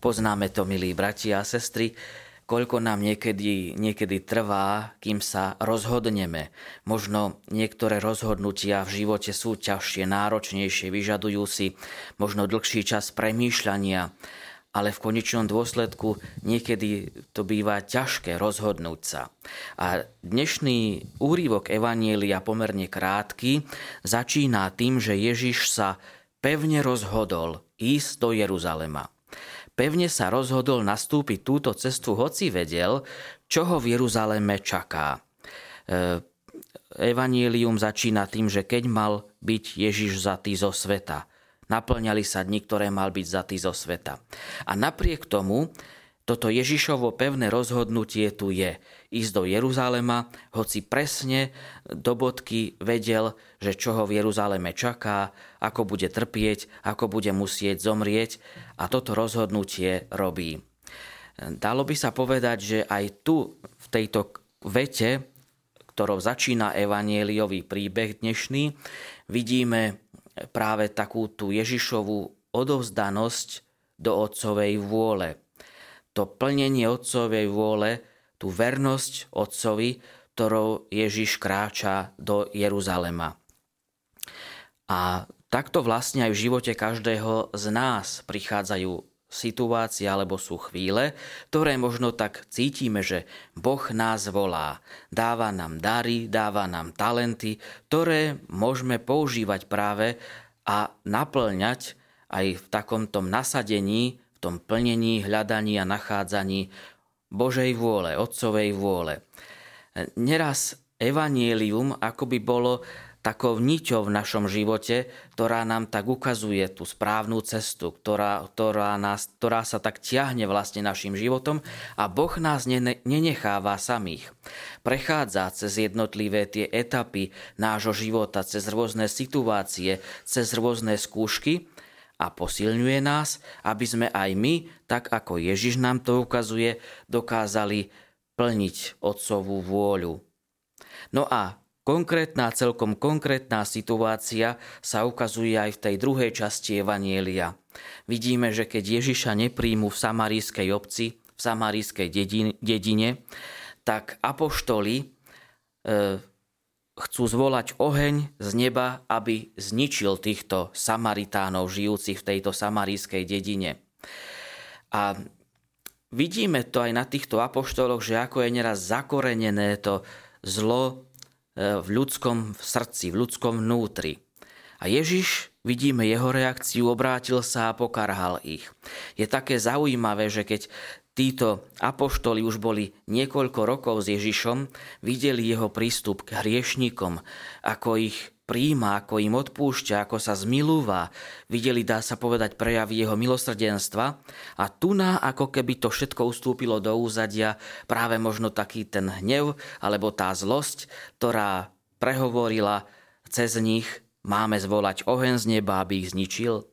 Poznáme to, milí bratia a sestry, koľko nám niekedy, niekedy trvá, kým sa rozhodneme. Možno niektoré rozhodnutia v živote sú ťažšie, náročnejšie, vyžadujú si možno dlhší čas premýšľania, ale v konečnom dôsledku niekedy to býva ťažké rozhodnúť sa. A dnešný úrivok Evanielia, pomerne krátky, začína tým, že Ježiš sa pevne rozhodol ísť do Jeruzalema pevne sa rozhodol nastúpiť túto cestu, hoci vedel, čo ho v Jeruzaleme čaká. E, Evangelium začína tým, že keď mal byť Ježiš zatý zo sveta, naplňali sa dni, ktoré mal byť zatý zo sveta. A napriek tomu toto Ježišovo pevné rozhodnutie tu je. Ísť do Jeruzalema, hoci presne do bodky vedel, že čo ho v Jeruzaleme čaká, ako bude trpieť, ako bude musieť zomrieť a toto rozhodnutie robí. Dalo by sa povedať, že aj tu v tejto vete, ktorou začína evanieliový príbeh dnešný, vidíme práve takú tú Ježišovú odovzdanosť do otcovej vôle to plnenie Otcovej vôle, tú vernosť Otcovi, ktorou Ježiš kráča do Jeruzalema. A takto vlastne aj v živote každého z nás prichádzajú situácie alebo sú chvíle, ktoré možno tak cítime, že Boh nás volá. Dáva nám dary, dáva nám talenty, ktoré môžeme používať práve a naplňať aj v takomto nasadení tom plnení, hľadaní a nachádzaní Božej vôle, Otcovej vôle. Neraz evanielium by bolo takou niťou v našom živote, ktorá nám tak ukazuje tú správnu cestu, ktorá, ktorá, nás, ktorá sa tak ťahne vlastne našim životom a Boh nás nenecháva samých. Prechádza cez jednotlivé tie etapy nášho života, cez rôzne situácie, cez rôzne skúšky a posilňuje nás, aby sme aj my, tak ako Ježiš nám to ukazuje, dokázali plniť Otcovú vôľu. No a konkrétna, celkom konkrétna situácia sa ukazuje aj v tej druhej časti Evanielia. Vidíme, že keď Ježiša nepríjmu v samarískej obci, v samarískej dedine, tak apoštoli e, chcú zvolať oheň z neba, aby zničil týchto Samaritánov žijúcich v tejto samarískej dedine. A vidíme to aj na týchto apoštoloch, že ako je neraz zakorenené to zlo e, v ľudskom srdci, v ľudskom vnútri. A Ježiš, vidíme jeho reakciu, obrátil sa a pokarhal ich. Je také zaujímavé, že keď títo apoštoli už boli niekoľko rokov s Ježišom, videli jeho prístup k hriešnikom, ako ich príjma, ako im odpúšťa, ako sa zmilúva. Videli, dá sa povedať, prejavy jeho milosrdenstva. A tu na, ako keby to všetko ustúpilo do úzadia, práve možno taký ten hnev, alebo tá zlosť, ktorá prehovorila cez nich, máme zvolať oheň z neba, aby ich zničil.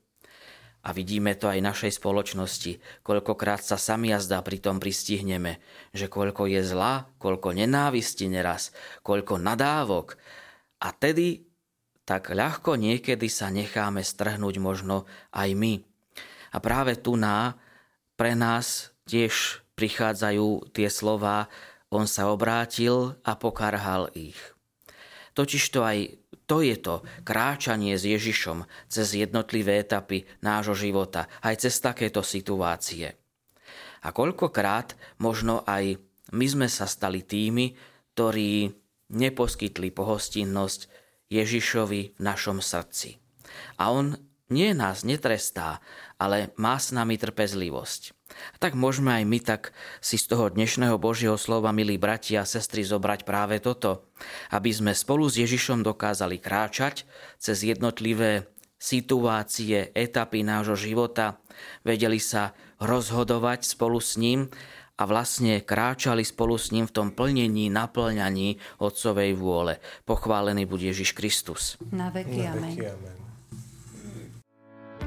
A vidíme to aj našej spoločnosti. Koľkokrát sa sami jazda pri tom pristihneme, že koľko je zla, koľko nenávisti neraz, koľko nadávok. A tedy tak ľahko niekedy sa necháme strhnúť možno aj my. A práve tu na pre nás tiež prichádzajú tie slova on sa obrátil a pokarhal ich. Totižto aj to je to kráčanie s Ježišom cez jednotlivé etapy nášho života, aj cez takéto situácie. A koľkokrát možno aj my sme sa stali tými, ktorí neposkytli pohostinnosť Ježišovi v našom srdci. A on nie nás netrestá, ale má s nami trpezlivosť. Tak môžeme aj my tak si z toho dnešného Božieho slova, milí bratia a sestry, zobrať práve toto, aby sme spolu s Ježišom dokázali kráčať cez jednotlivé situácie, etapy nášho života, vedeli sa rozhodovať spolu s ním a vlastne kráčali spolu s ním v tom plnení, naplňaní Otcovej vôle. Pochválený bude Ježiš Kristus. Na veky amen. Na veky amen.